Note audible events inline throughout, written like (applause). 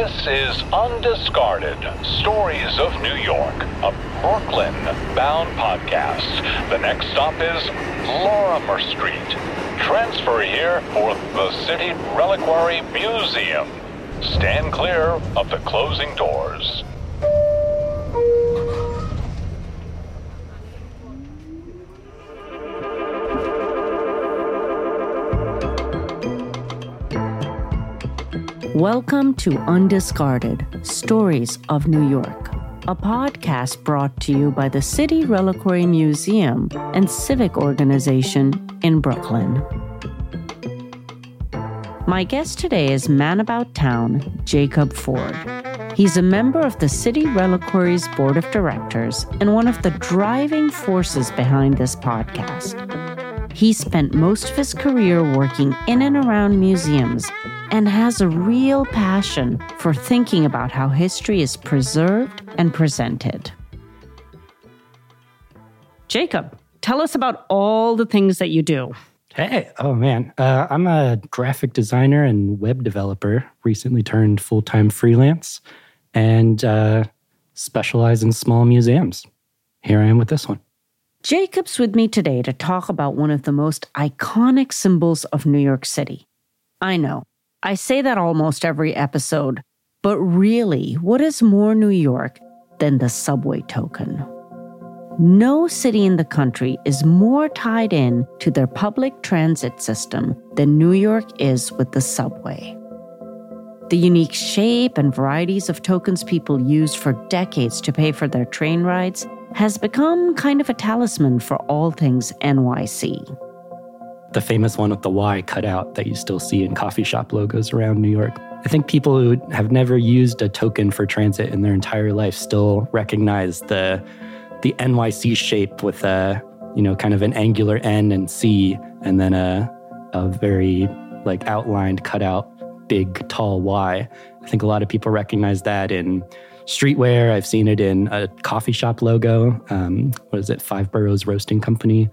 This is Undiscarded Stories of New York, a Brooklyn bound podcast. The next stop is Lorimer Street. Transfer here for the City Reliquary Museum. Stand clear of the closing doors. Welcome to Undiscarded Stories of New York, a podcast brought to you by the City Reliquary Museum and Civic Organization in Brooklyn. My guest today is Man About Town, Jacob Ford. He's a member of the City Reliquary's Board of Directors and one of the driving forces behind this podcast. He spent most of his career working in and around museums and has a real passion for thinking about how history is preserved and presented. Jacob, tell us about all the things that you do. Hey, oh man, uh, I'm a graphic designer and web developer, recently turned full time freelance, and uh, specialize in small museums. Here I am with this one. Jacob's with me today to talk about one of the most iconic symbols of New York City. I know, I say that almost every episode, but really, what is more New York than the subway token? No city in the country is more tied in to their public transit system than New York is with the subway. The unique shape and varieties of tokens people used for decades to pay for their train rides has become kind of a talisman for all things NYC the famous one with the Y cut out that you still see in coffee shop logos around New York. I think people who have never used a token for transit in their entire life still recognize the the NYC shape with a you know kind of an angular N and C and then a a very like outlined cut out big tall Y. I think a lot of people recognize that in streetwear. I've seen it in a coffee shop logo. Um, what is it? Five Boroughs Roasting Company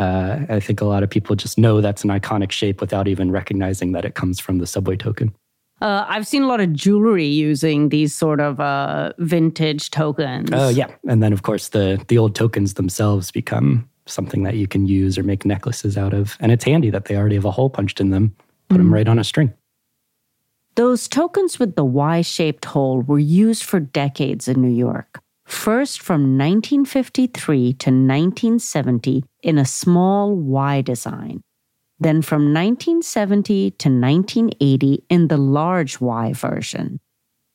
uh, I think a lot of people just know that's an iconic shape without even recognizing that it comes from the subway token. Uh, I've seen a lot of jewelry using these sort of uh, vintage tokens. Oh yeah, and then of course the the old tokens themselves become something that you can use or make necklaces out of, and it's handy that they already have a hole punched in them. Put mm. them right on a string. Those tokens with the Y shaped hole were used for decades in New York first from 1953 to 1970 in a small Y design, then from 1970 to 1980 in the large Y version.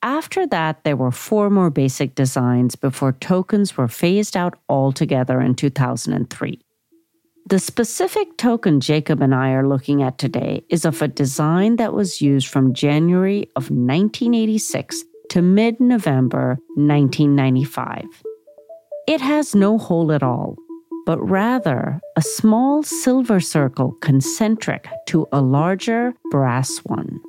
After that, there were four more basic designs before tokens were phased out altogether in 2003. The specific token Jacob and I are looking at today is of a design that was used from January of 1986 to mid November 1995. It has no hole at all, but rather a small silver circle concentric to a larger brass one.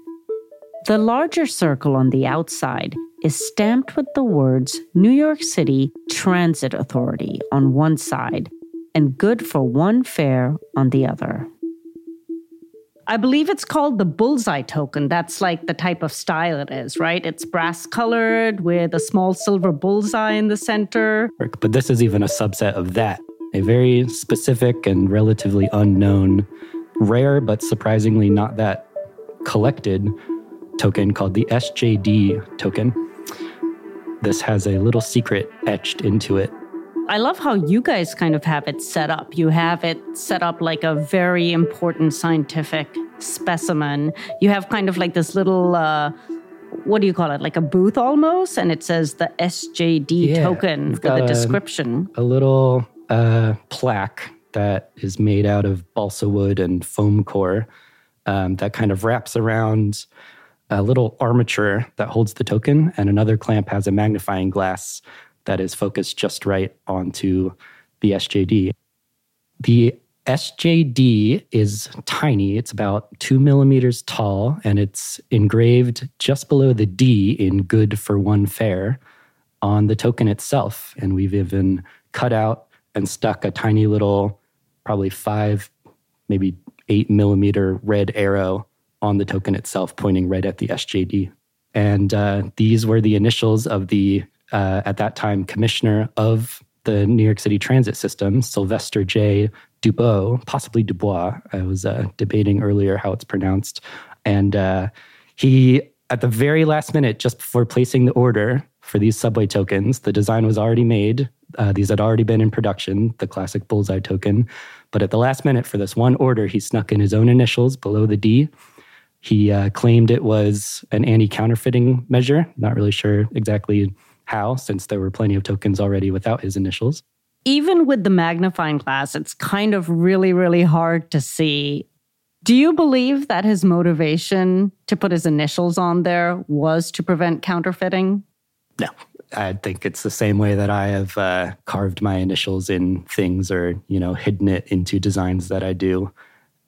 The larger circle on the outside is stamped with the words New York City Transit Authority on one side and good for one fare on the other. I believe it's called the bullseye token. That's like the type of style it is, right? It's brass colored with a small silver bullseye in the center. But this is even a subset of that. A very specific and relatively unknown, rare but surprisingly not that collected token called the SJD token. This has a little secret etched into it I love how you guys kind of have it set up. You have it set up like a very important scientific specimen. You have kind of like this little, uh, what do you call it? Like a booth almost, and it says the SJD yeah, token with a description. A little uh, plaque that is made out of balsa wood and foam core um, that kind of wraps around a little armature that holds the token, and another clamp has a magnifying glass that is focused just right onto the SJD. The SJD is tiny. It's about two millimeters tall, and it's engraved just below the D in good for one fare on the token itself. And we've even cut out and stuck a tiny little, probably five, maybe eight millimeter red arrow on the token itself, pointing right at the SJD. And uh, these were the initials of the, uh, at that time, commissioner of the New York City transit system, Sylvester J. Dobosz, possibly Dubois. I was uh, debating earlier how it's pronounced. And uh, he, at the very last minute, just before placing the order for these subway tokens, the design was already made. Uh, these had already been in production, the classic bullseye token. But at the last minute, for this one order, he snuck in his own initials below the D he uh, claimed it was an anti counterfeiting measure. Not really sure exactly how, since there were plenty of tokens already without his initials. Even with the magnifying glass, it's kind of really, really hard to see. Do you believe that his motivation to put his initials on there was to prevent counterfeiting? No. I think it's the same way that I have uh, carved my initials in things or, you know, hidden it into designs that I do.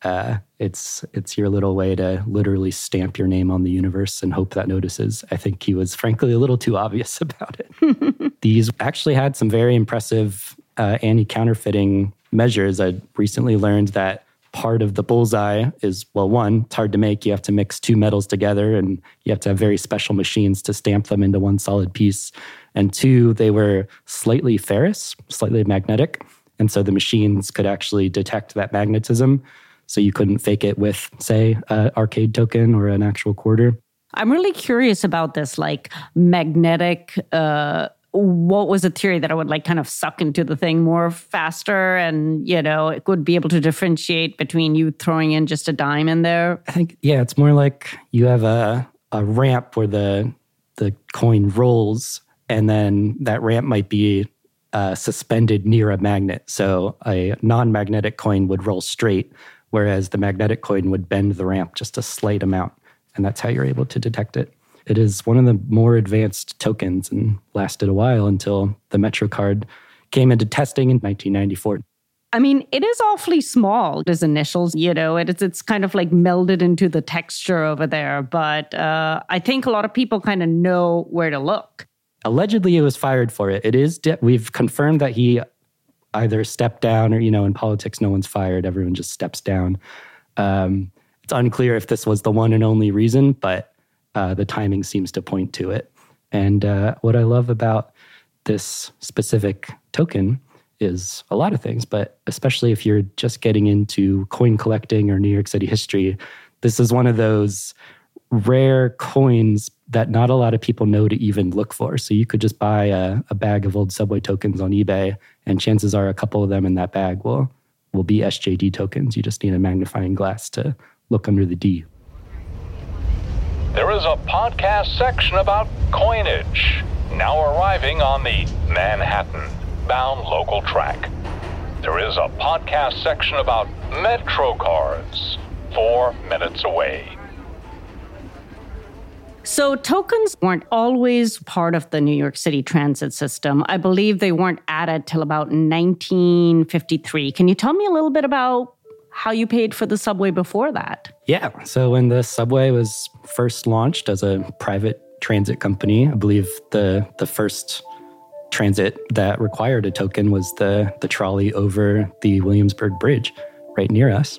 Uh, it's it's your little way to literally stamp your name on the universe and hope that notices. I think he was frankly a little too obvious (laughs) about it. (laughs) These actually had some very impressive uh, anti-counterfeiting measures. I recently learned that part of the bullseye is well, one, it's hard to make. You have to mix two metals together, and you have to have very special machines to stamp them into one solid piece. And two, they were slightly ferrous, slightly magnetic, and so the machines could actually detect that magnetism so you couldn't fake it with, say, an arcade token or an actual quarter. I'm really curious about this, like magnetic. Uh, what was a theory that I would like kind of suck into the thing more faster, and you know, it would be able to differentiate between you throwing in just a dime in there. I think, yeah, it's more like you have a a ramp where the the coin rolls, and then that ramp might be uh, suspended near a magnet. So a non-magnetic coin would roll straight, whereas the magnetic coin would bend the ramp just a slight amount. And that's how you're able to detect it. It is one of the more advanced tokens and lasted a while until the MetroCard came into testing in 1994. I mean, it is awfully small, his initials, you know, it's, it's kind of like melded into the texture over there. But uh, I think a lot of people kind of know where to look. Allegedly, he was fired for it. It is, de- we've confirmed that he either step down or, you know, in politics, no one's fired, everyone just steps down. Um, it's unclear if this was the one and only reason, but uh, the timing seems to point to it. And uh, what I love about this specific token is a lot of things, but especially if you're just getting into coin collecting or New York City history, this is one of those rare coins that not a lot of people know to even look for. So you could just buy a, a, bag of old subway tokens on eBay, and chances are a couple of them in that bag will will be SJD tokens. You just need a magnifying glass to look under the D. There is a podcast section about coinage now arriving on the Manhattan bound local track. There is a podcast section about Metro cards four minutes away. So tokens weren't always part of the New York City transit system. I believe they weren't added till about 1953. Can you tell me a little bit about how you paid for the subway before that? Yeah. So when the subway was first launched as a private transit company, I believe the the first transit that required a token was the the trolley over the Williamsburg Bridge right near us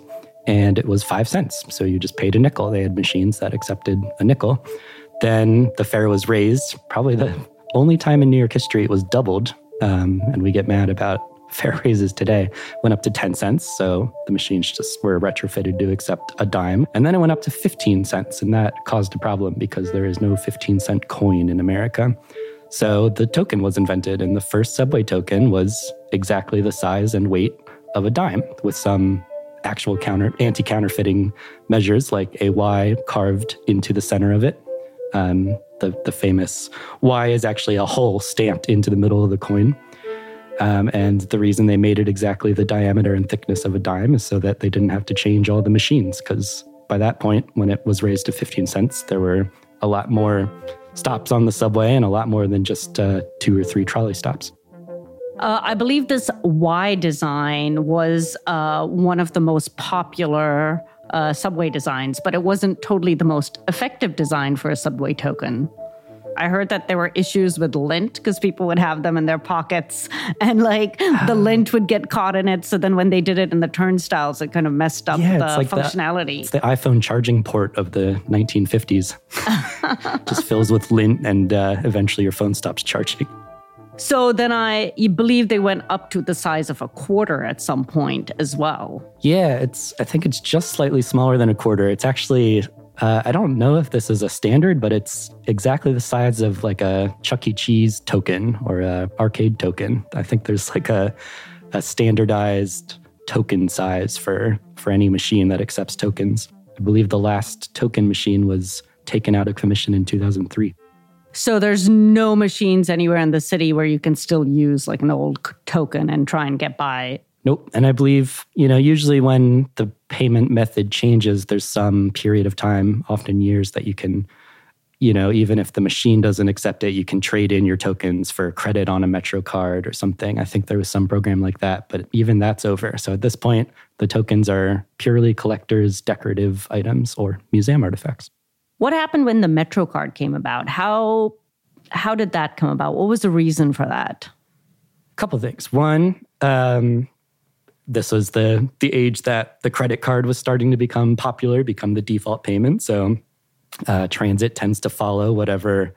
and it was five cents. So you just paid a nickel. They had machines that accepted a nickel. Then the fare was raised. Probably the only time in New York history it was doubled. Um, and we get mad about (laughs) fare raises today. Went up to 10 cents. So the machines just were retrofitted to accept a dime. And then it went up to 15 cents. And that caused a problem because there is no 15 cent coin in America. So the token was invented, and the first subway token was exactly the size and weight of a dime with some actual counter anti-counterfeiting measures like a Y carved into the center of it. Um, the the famous Y is actually a hole stamped into the middle of the coin. Um, and the reason they made it exactly the diameter and thickness of a dime is so that they didn't have to change all the machines. Because by that point, when it was raised to 15 cents, there were a lot more stops on the subway and a lot more than just uh, two or three trolley stops. Uh, I believe this Y design was uh, one of the most popular uh, subway designs, but it wasn't totally the most effective design for a subway token. I heard that there were issues with lint because people would have them in their pockets (laughs) and like the lint would get caught in it. So then when they did it in the turnstiles, it kind of messed up Yeah, the it's like functionality. It's the iPhone charging port of the 1950s. (laughs) Just fills with lint, and uh, eventually your phone stops charging. So then I believe they went up to the size of a quarter at some point as well. Yeah, it's. I think it's just slightly smaller than a quarter. It's actually. Uh, I don't know if this is a standard, but it's exactly the size of like a Chuck E. Cheese token or a arcade token. I think there's like a, a standardized token size for for any machine that accepts tokens. I believe the last token machine was taken out of commission in 2003. So there's no machines anywhere in the city where you can still use like an old token and try and get by. Nope. And I believe, you know, usually when the payment method changes, there's some period of time, often years, that you can, you know, even if the machine doesn't accept it, you can trade in your tokens for credit on a Metro card or something. I think there was some program like that, but even that's over. So at this point, the tokens are purely collectors' decorative items or museum artifacts. What happened when the Metro card came about? How how did that come about? What was the reason for that? A couple things. One, um, this was the the age that the credit card was starting to become popular, become the default payment. So uh, transit tends to follow whatever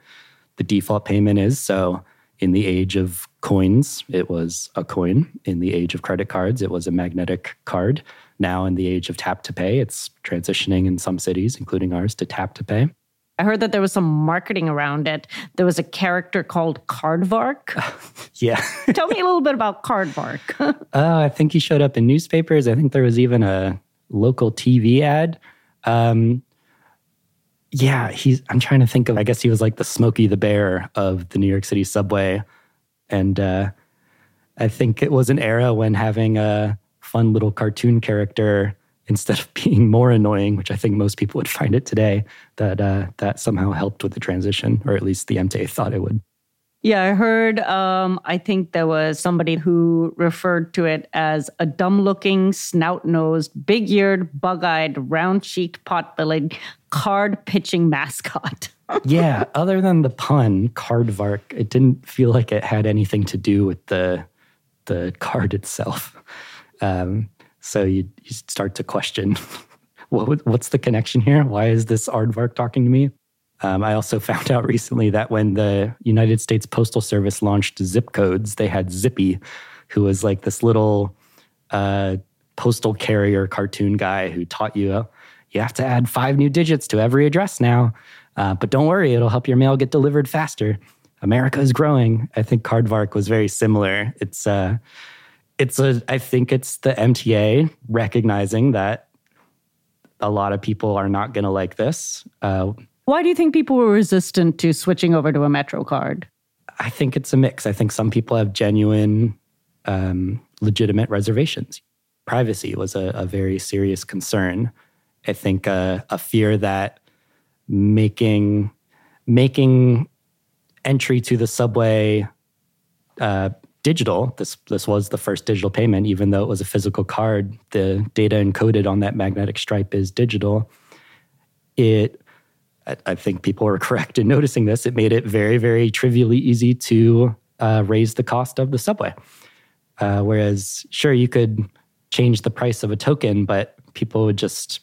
the default payment is. So in the age of coins, it was a coin. In the age of credit cards, it was a magnetic card. Now, in the age of tap to pay, it's transitioning in some cities, including ours, to tap to pay. I heard that there was some marketing around it. There was a character called Cardvark. (laughs) Yeah. (laughs) Tell me a little bit about Cardvark. (laughs) Uh, I think he showed up in newspapers. I think there was even a local TV ad. Um, yeah, he's. I'm trying to think of. I guess he was like the Smokey the Bear of the New York City subway, and uh, I think it was an era when having a fun little cartoon character instead of (laughs) being more annoying, which I think most people would find it today, that uh, that somehow helped with the transition, or at least the MTA thought it would. yeah, I heard. Um, I think there was somebody who referred to it as a dumb-looking, snout-nosed, big-eared, bug-eyed, round-cheeked, pot-bellied, card-pitching mascot. (laughs) yeah, other than the pun, Cardvark, it didn't feel like it had anything to do with the the card itself. Um, so you, you start to question (laughs) what what's the connection here? Why is this Aardvark talking to me? Um, I also (laughs) found out recently that when the United States Postal Service launched zip codes, they had Zippy, who was like this little uh, postal carrier cartoon guy who taught you you have to add five new digits to every address now. Uh, but don't worry, it'll help your mail get delivered faster. America is growing. I think Cardvark was very similar. It's uh, it's a. I think it's the MTA recognizing that a lot of people are not going to like this. Uh, Why do you think people were resistant to switching over to a Metro card? I think it's a mix. I think some people have genuine, um, legitimate reservations. Privacy was a, a very serious concern. I think uh, a fear that making making entry to the subway uh, digital. This this was the first digital payment, even though it was a physical card. The data encoded on that magnetic stripe is digital. It I, think people were (laughs) correct in noticing this. It made it very, very trivially easy to uh, raise the cost of the subway. Uh, whereas, sure, you could change the price of a token, but people would just,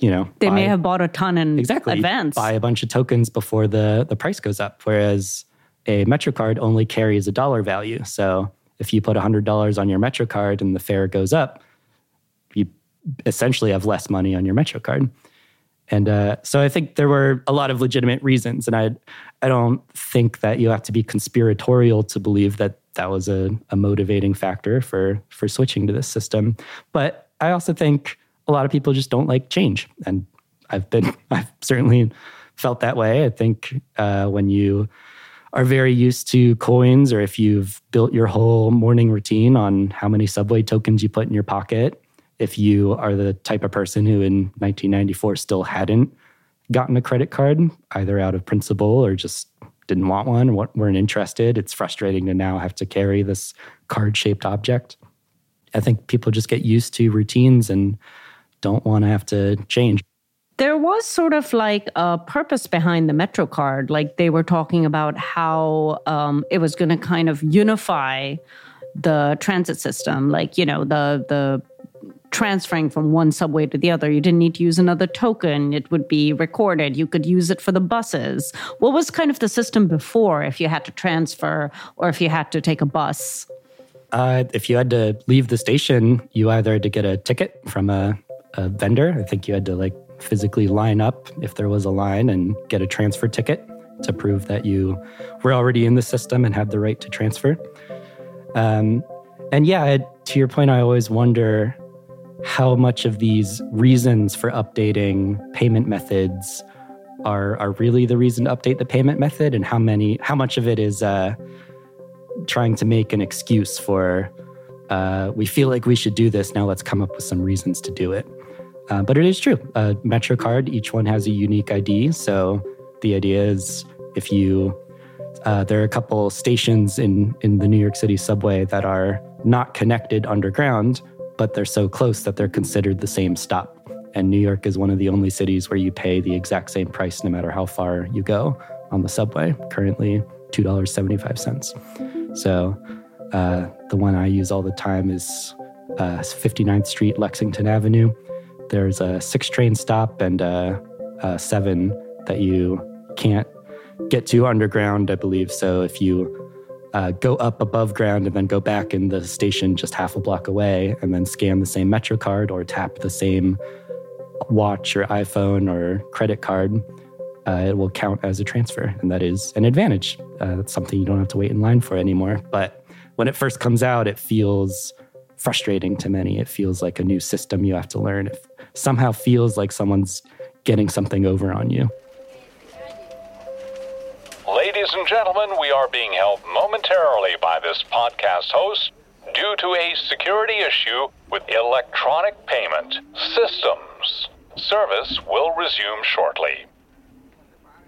you know, They may have bought a ton in exactly advance. buy a bunch of tokens before the the price goes up. Whereas a MetroCard only carries a dollar value. So if you put hundred dollars on your MetroCard and the fare goes up, you essentially have less money on your MetroCard. And uh, so I think there were a lot of legitimate reasons, and I I don't think that you have to be conspiratorial to believe that that was a, a motivating factor for for switching to this system. But I also think a lot of people just don't like change, and I've been (laughs) I've certainly felt that way. I think uh, when you are very used to coins, or if you've built your whole morning routine on how many subway tokens you put in your pocket, if you are the type of person who in 1994 still hadn't gotten a credit card, either out of principle or just didn't want one or weren't interested, it's frustrating to now have to carry this card shaped object. I think people just get used to routines and don't want to have to change. There was sort of like a purpose behind the Metro card. Like they were talking about how um, it was going to kind of unify the transit system. Like, you know, the, the, transferring from one subway to the other. You didn't need to use another token. It would be recorded. You could use it for the buses. What was kind of the system before if you had to transfer or if you had to take a bus? Uh, if you had to leave the station, you either had to get a ticket from a, a vendor. I think you had to like physically line up if there was a line and get a transfer ticket to prove that you were already in the system and had the right to transfer. Um, and yeah, to your point, I always wonder how much of these reasons for updating payment methods are are really the reason to update the payment method, and how many how much of it is uh, trying to make an excuse for uh, we feel like we should do this now. Let's come up with some reasons to do it. Uh, but it is true. MetroCard, each one has a unique ID. So the idea is if you, uh, there are a couple stations in, in the New York City subway that are not connected underground, but they're so close that they're considered the same stop. And New York is one of the only cities where you pay the exact same price no matter how far you go on the subway, currently $2.75. So uh, the one I use all the time is uh, 59th Street, Lexington Avenue. There's a six train stop and a, a seven that you can't get to underground, I believe. So if you uh, go up above ground and then go back in the station just half a block away and then scan the same Metro card or tap the same watch or iPhone or credit card, uh, it will count as a transfer. And that is an advantage. Uh, that's something you don't have to wait in line for anymore. But when it first comes out, it feels frustrating to many. It feels like a new system you have to learn. It somehow feels like someone's getting something over on you. Ladies and gentlemen, we are being held momentarily by this podcast host due to a security issue with electronic payment systems. Service will resume shortly.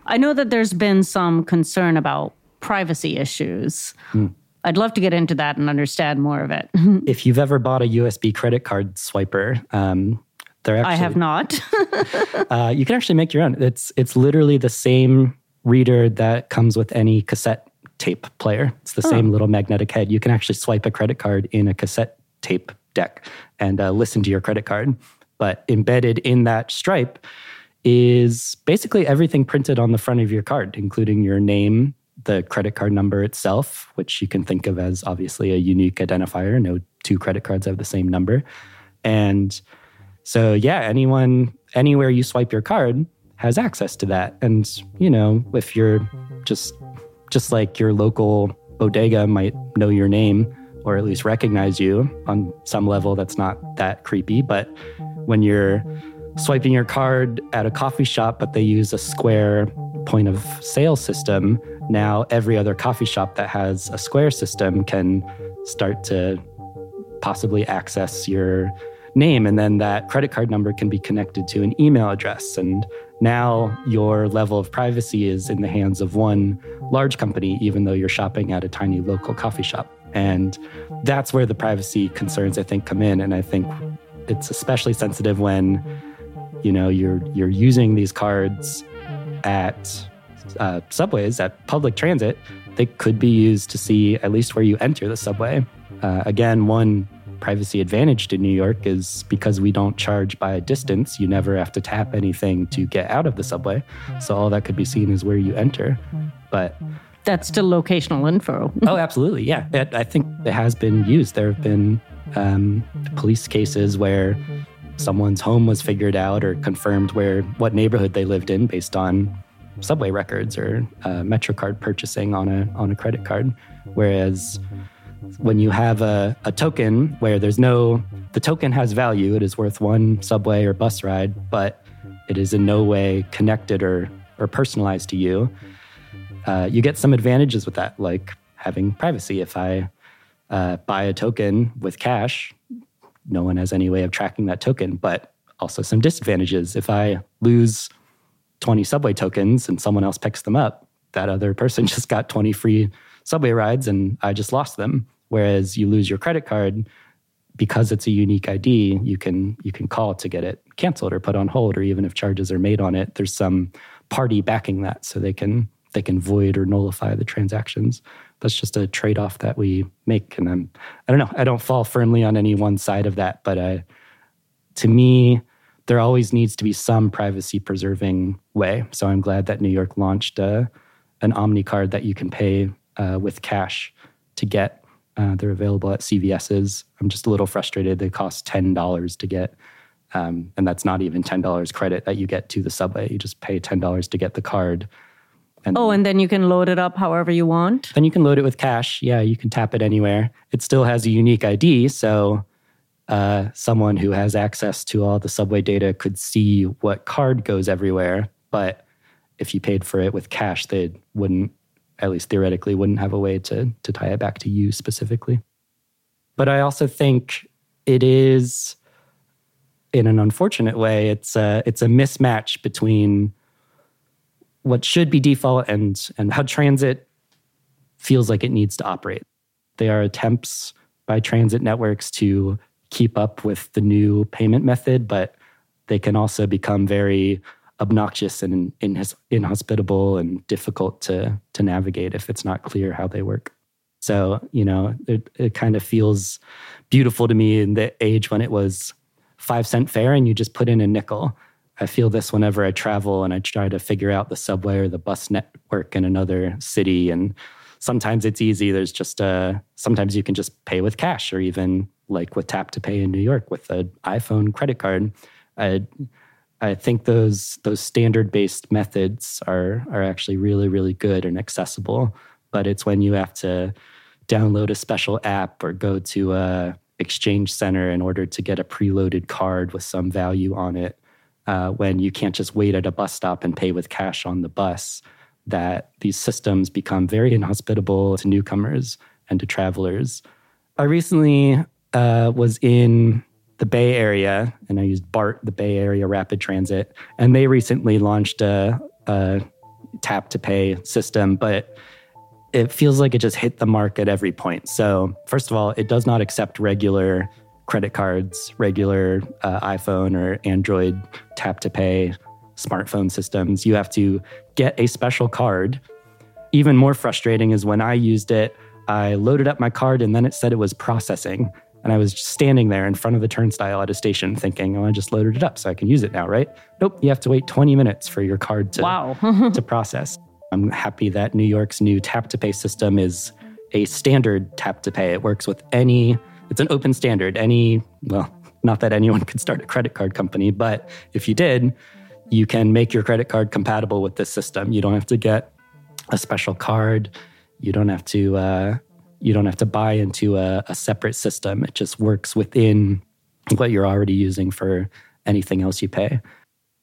I know that there's been some concern about privacy issues. Mm. I'd love to get into that and understand more of it. (laughs) if you've ever bought a USB credit card swiper, um, they're actually, I have not. (laughs) (laughs) uh, you can actually make your own. It's it's literally the same reader that comes with any cassette tape player. It's the oh. same little magnetic head. You can actually swipe a credit card in a cassette tape deck and uh, listen to your credit card. But embedded in that stripe is basically everything printed on the front of your card, including your name, the credit card number itself, which you can think of as obviously a unique identifier. No two credit cards have the same number. And so, yeah, anyone, anywhere you swipe your card has access to that. And, you know, if you're just, just like your local bodega might know your name or at least recognize you on some level that's not that creepy. But when you're swiping your card at a coffee shop, but they use a square point of sale system, now every other coffee shop that has a square system can start to possibly access your name. And then that credit card number can be connected to an email address. And now your level of privacy is in the hands of one large company even though you're shopping at a tiny local coffee shop. And that's where the privacy concerns i think come in. And i think it's especially sensitive when you know you're you're using these cards at uh, subways at public transit, they could be used to see at least where you enter the subway. Uh, again, one privacy advantage to New York is because we don't charge by a distance, you never have to tap anything to get out of the subway. So all that could be seen is where you enter. But that's still locational info. (laughs) oh, absolutely. Yeah. It, I think it has been used. There have been um, police cases where someone's home was figured out or confirmed where what neighborhood they lived in based on subway records or uh, MetroCard purchasing on a on a credit card. Whereas when you have a, a token where there's no the token has value, it is worth one subway or bus ride, but it is in no way connected or or personalized to you. Uh, you get some advantages with that, like having privacy. If I uh, buy a token with cash, no one has any way of tracking that token, but also some disadvantages. If I lose 20 subway tokens and someone else picks them up, that other person (laughs) just got 20 free subway rides and I just lost them. Whereas you lose your credit card because it's a unique ID, you can you can call to get it canceled or put on hold, or even if charges are made on it, there's some party backing that so they can they can void or nullify the transactions. That's just a trade off that we make, and I'm I don't know I don't fall firmly on any one side of that, but uh, to me, there always needs to be some privacy preserving way. So I'm glad that New York launched uh, an OMNY card that you can pay uh, with cash to get. Uh, they're available at CVS's. I'm just a little frustrated. They cost ten dollars to get, um, and that's not even ten dollars credit that you get to the subway. You just pay ten dollars to get the card. And oh, and then you can load it up however you want. Then you can load it with cash. Yeah, you can tap it anywhere. It still has a unique ID, so uh, someone who has access to all the subway data could see what card goes everywhere. But if you paid for it with cash, they wouldn't, at least theoretically, wouldn't have a way to to tie it back to you specifically. But I also think it is, in an unfortunate way, it's a it's a mismatch between what should be default and and how transit feels like it needs to operate. They are attempts by transit networks to keep up with the new payment method, but they can also become very obnoxious and inhospitable and difficult to to navigate if it's not clear how they work. So, you know, it, it kind of feels beautiful to me in the age when it was five cent fare and you just put in a nickel. I feel this whenever I travel and I try to figure out the subway or the bus network in another city. And sometimes it's easy. There's just a, sometimes you can just pay with cash or even like with Tap to Pay in New York with an iPhone credit card. I I think those those standard based methods are are actually really really good and accessible. But it's when you have to download a special app or go to a exchange center in order to get a preloaded card with some value on it. Uh, when you can't just wait at a bus stop and pay with cash on the bus, that these systems become very inhospitable to newcomers and to travelers. I recently uh, was in the Bay Area, and I used BART, the Bay Area Rapid Transit, and they recently launched a, a tap to pay system, but it feels like it just hit the mark at every point. So, first of all, it does not accept regular credit cards, regular uh, iPhone or Android tap to pay smartphone systems. You have to get a special card. Even more frustrating is when I used it, I loaded up my card and then it said it was processing. And I was standing there in front of the turnstile at a station thinking, oh, I just loaded it up so I can use it now, right? Nope, you have to wait 20 minutes for your card to, wow. (laughs) to process. I'm happy that New York's new tap to pay system is a standard tap to pay. It works with any, it's an open standard. Any, well, not that anyone could start a credit card company, but if you did, you can make your credit card compatible with this system. You don't have to get a special card. You don't have to, uh, you don't have to buy into a, a separate system. It just works within what you're already using for anything else you pay.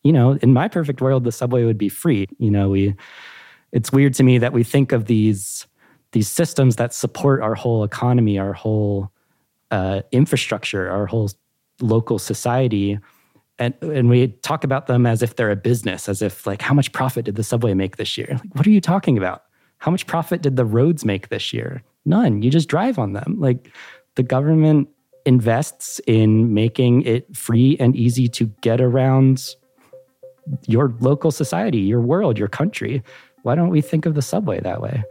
You know, in my perfect world, the subway would be free. You know, we it's weird to me that we think of these these systems that support our whole economy, our whole uh, infrastructure, our whole local society, and and we talk about them as if they're a business, as if like how much profit did the subway make this year? Like, what are you talking about? How much profit did the roads make this year? None. You just drive on them. Like the government invests in making it free and easy to get around your local society, your world, your country. Why don't we think of the subway that way?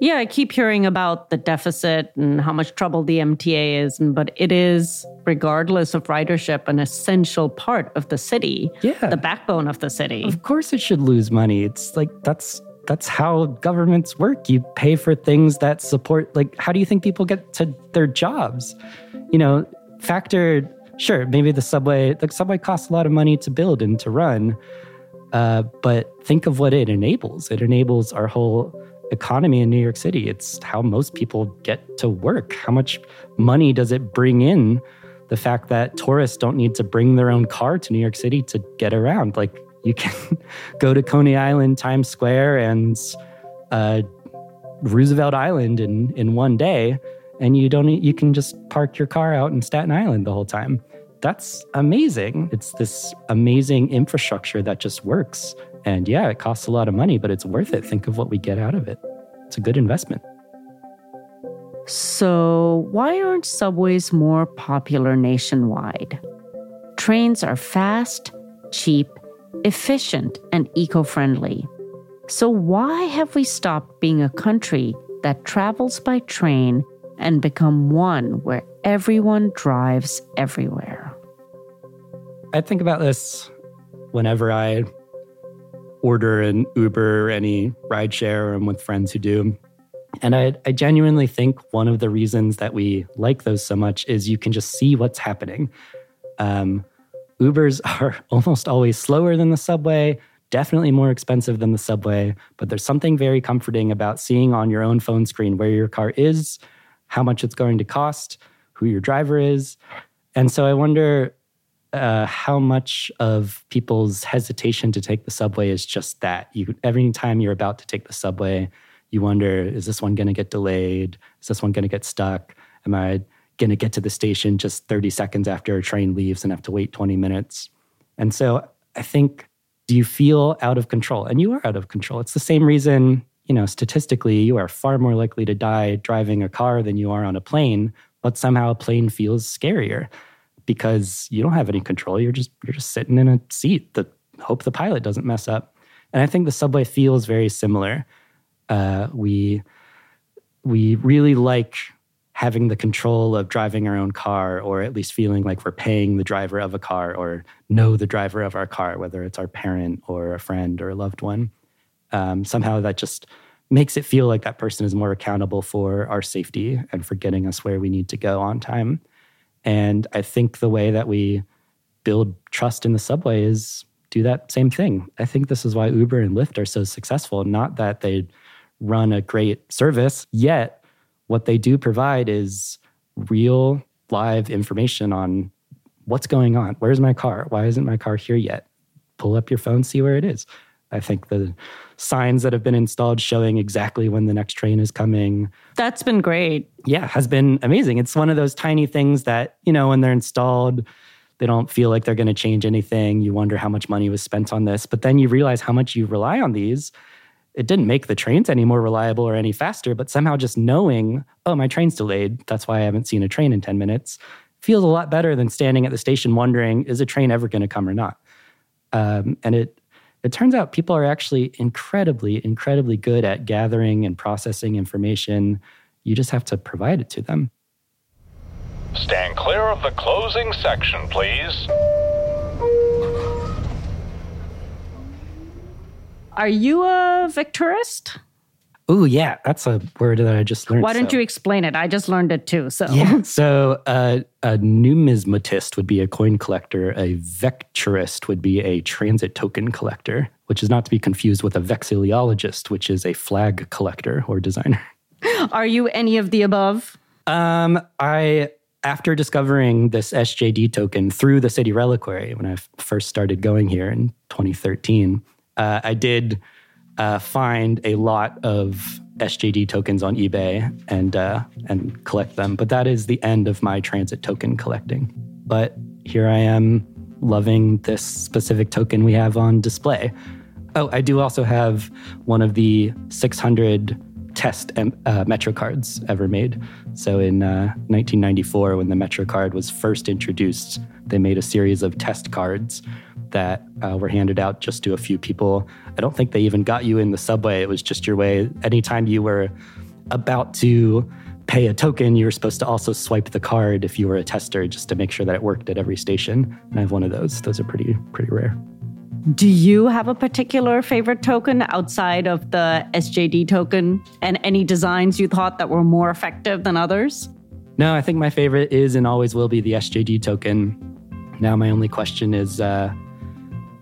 Yeah, I keep hearing about the deficit and how much trouble the MTA is, but it is, regardless of ridership, an essential part of the city. Yeah. The backbone of the city. Of course it should lose money. It's like that's that's how governments work. You pay for things that support, like, how do you think people get to their jobs? You know, factor, sure, maybe the subway, the subway costs a lot of money to build and to run. Uh, but think of what it enables. It enables our whole economy in New York City. It's how most people get to work. How much money does it bring in? The fact that tourists don't need to bring their own car to New York City to get around. Like, you can (laughs) go to Coney Island, Times Square, and uh, Roosevelt Island in in one day, and you don't you can just park your car out in Staten Island the whole time. That's amazing. It's this amazing infrastructure that just works. And yeah, it costs a lot of money, but it's worth it. Think of what we get out of it. It's a good investment. So, why aren't subways more popular nationwide? Trains are fast, cheap, efficient, and eco friendly. So, why have we stopped being a country that travels by train and become one where everyone drives everywhere? I think about this whenever I order an Uber or any rideshare or I'm with friends who do. And I, I genuinely think one of the reasons that we like those so much is you can just see what's happening. Um, Ubers (laughs) are almost always slower than the subway, definitely more expensive than the subway, but there's something very comforting about seeing on your own phone screen where your car is, how much it's going to cost, who your driver is. And so I wonder uh, how much of people's hesitation to take the subway is just that. You every time you're about to take the subway, you wonder: Is this one going to get delayed? Is this one going to get stuck? Am I going to get to the station just 30 seconds after a train leaves and have to wait 20 minutes? And so I think, do you feel out of control? And you are out of control. It's the same reason, you know, statistically, you are far more likely to die driving a car than you are on a plane. But somehow a plane feels scarier because you don't have any control. You're just you're just sitting in a seat that hope the pilot doesn't mess up. And I think the subway feels very similar. Uh, we we really like having the control of driving our own car, or at least feeling like we're paying the driver of a car, or know the driver of our car, whether it's our parent or a friend or a loved one. Um, somehow that just makes it feel like that person is more accountable for our safety and for getting us where we need to go on time. And I think the way that we build trust in the subway is do that same thing. I think this is why Uber and Lyft are so successful. Not that they run a great service, yet what they do provide is real live information on what's going on. Where's my car? Why isn't my car here yet? Pull up your phone, see where it is. I think the signs that have been installed showing exactly when the next train is coming. That's been great. Yeah, has been amazing. It's one of those tiny things that, you know, when they're installed, they don't feel like they're going to change anything. You wonder how much money was spent on this, but then you realize how much you rely on these. It didn't make the trains any more reliable or any faster, but somehow just knowing, oh, my train's delayed. That's why I haven't seen a train in 10 minutes feels a lot better than standing at the station wondering, is a train ever going to come or not? Um, and it it turns out people are actually incredibly, incredibly good at gathering and processing information. You just have to provide it to them. Stand clear of the closing section, please. Are you a Vecturist? Oh yeah, that's a word that I just learned. Why don't so. you explain it? I just learned it too. So yeah, (laughs) so uh, a numismatist would be a coin collector. A vecturist would be a transit token collector, which is not to be confused with a vexillologist, which is a flag collector or designer. (laughs) Are you any of the above? Um, I after discovering this SJD token through the City Reliquary when I first started going here in 2013, uh, I did uh, find a lot of SJD tokens on eBay and uh, and collect them. But that is the end of my transit token collecting. But here I am loving this specific token we have on display. Oh, I do also have one of the 600 test uh, Metro cards ever made. So in uh, 1994, when the Metro card was first introduced, they made a series of test cards that uh, were handed out just to a few people. I don't think they even got you in the subway. It was just your way. Anytime you were about to pay a token, you were supposed to also swipe the card if you were a tester just to make sure that it worked at every station. And I have one of those. Those are pretty pretty rare. Do you have a particular favorite token outside of the SJD token and any designs you thought that were more effective than others? No, I think my favorite is and always will be the SJD token. Now, my only question is uh,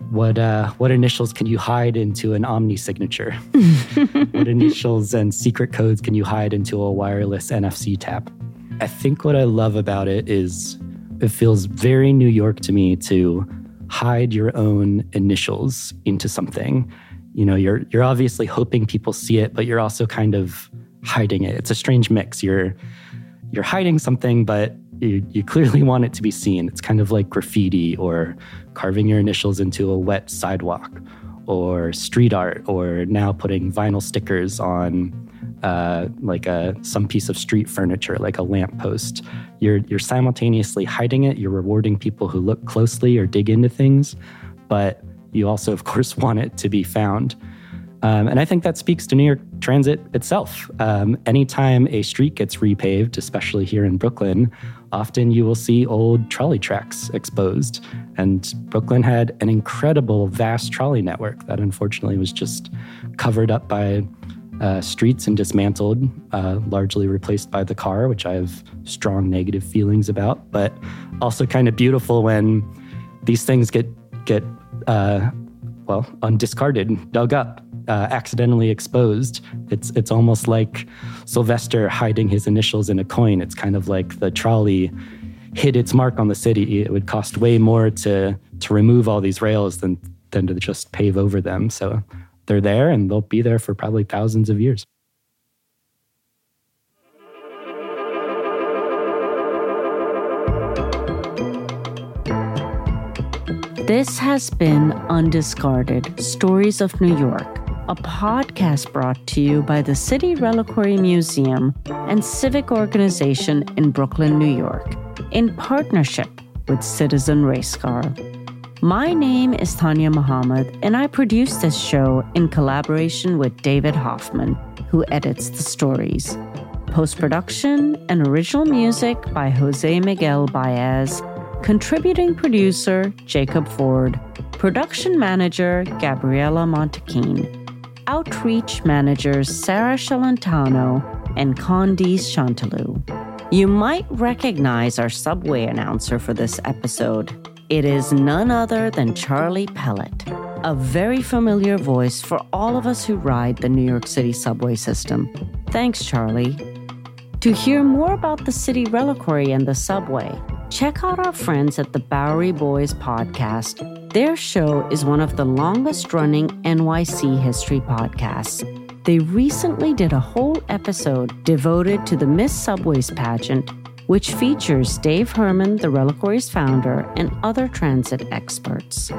what uh, what initials can you hide into an OMNY signature? (laughs) what initials and secret codes can you hide into a wireless NFC tap? I think what I love about it is it feels very New York to me to hide your own initials into something. You know, you're you're obviously hoping people see it, but you're also kind of hiding it. It's a strange mix. You're you're hiding something, but you, you clearly want it to be seen. It's kind of like graffiti or carving your initials into a wet sidewalk or street art or now putting vinyl stickers on uh, like a some piece of street furniture, like a lamppost. You're you're simultaneously hiding it. You're rewarding people who look closely or dig into things, but you also, of course, (laughs) want it to be found. Um, and I think that speaks to New York Transit itself. Um, anytime a street gets repaved, especially here in Brooklyn, often you will see old trolley tracks exposed. And Brooklyn had an incredible, vast trolley network that unfortunately was just covered up by uh, streets and dismantled, uh, largely replaced by the car, which I have strong negative feelings about, but also kind of beautiful when these things get get uh, well undiscarded, dug up, uh, accidentally exposed. It's it's almost like Sylvester hiding his initials in a coin. It's kind of like the trolley hit its mark on the city. It would cost way more to to remove all these rails than than to just pave over them. So they're there and they'll be there for probably thousands of years. This has been Undiscarded Stories of New York, a podcast brought to you by the City Reliquary Museum and Civic Organization in Brooklyn, New York, in partnership with Citizen Racecar. My name is Tania Muhammad, and I produce this show in collaboration with David Hoffman, who edits the stories. Post production and original music by Jose Miguel Baez Contributing producer Jacob Ford, production manager Gabriella Montequin, outreach managers Sarah Shalantano and Candice Chantalou. You might recognize our subway announcer for this episode. It is none other than Charlie Pellett, a very familiar voice for all of us who ride the New York City subway system. Thanks, Charlie. To hear more about the City Reliquary and the subway, check out our friends at the Bowery Boys podcast. Their show is one of the longest running NYC history podcasts. They recently did a whole episode devoted to the Miss Subways pageant, which features Dave Herman, the Reliquary's founder, and other transit experts.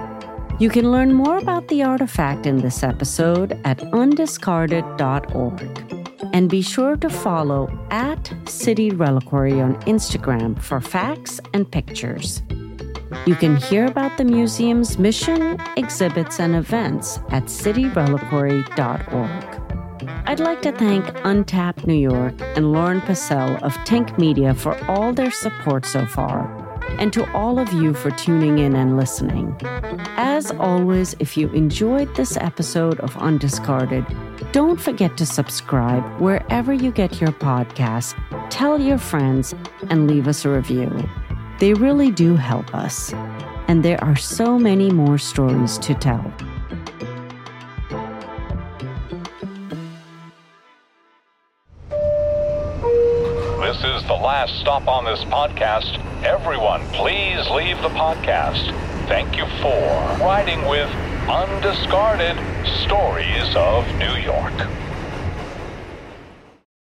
You can learn more about the artifact in this episode at undiscarded.org. And be sure to follow at City Reliquary on Instagram for facts and pictures. You can hear about the museum's mission, exhibits, and events at cityreliquary.org. I'd like to thank Untapped New York and Lauren Passell of Tink Media for all their support so far, and to all of you for tuning in and listening. As always, if you enjoyed this episode of Undiscarded, don't forget to subscribe wherever you get your podcasts, tell your friends, and leave us a review. They really do help us. And there are so many more stories to tell. Last stop on this podcast. Everyone, please leave the podcast. Thank you for riding with Undiscarded Stories of New York.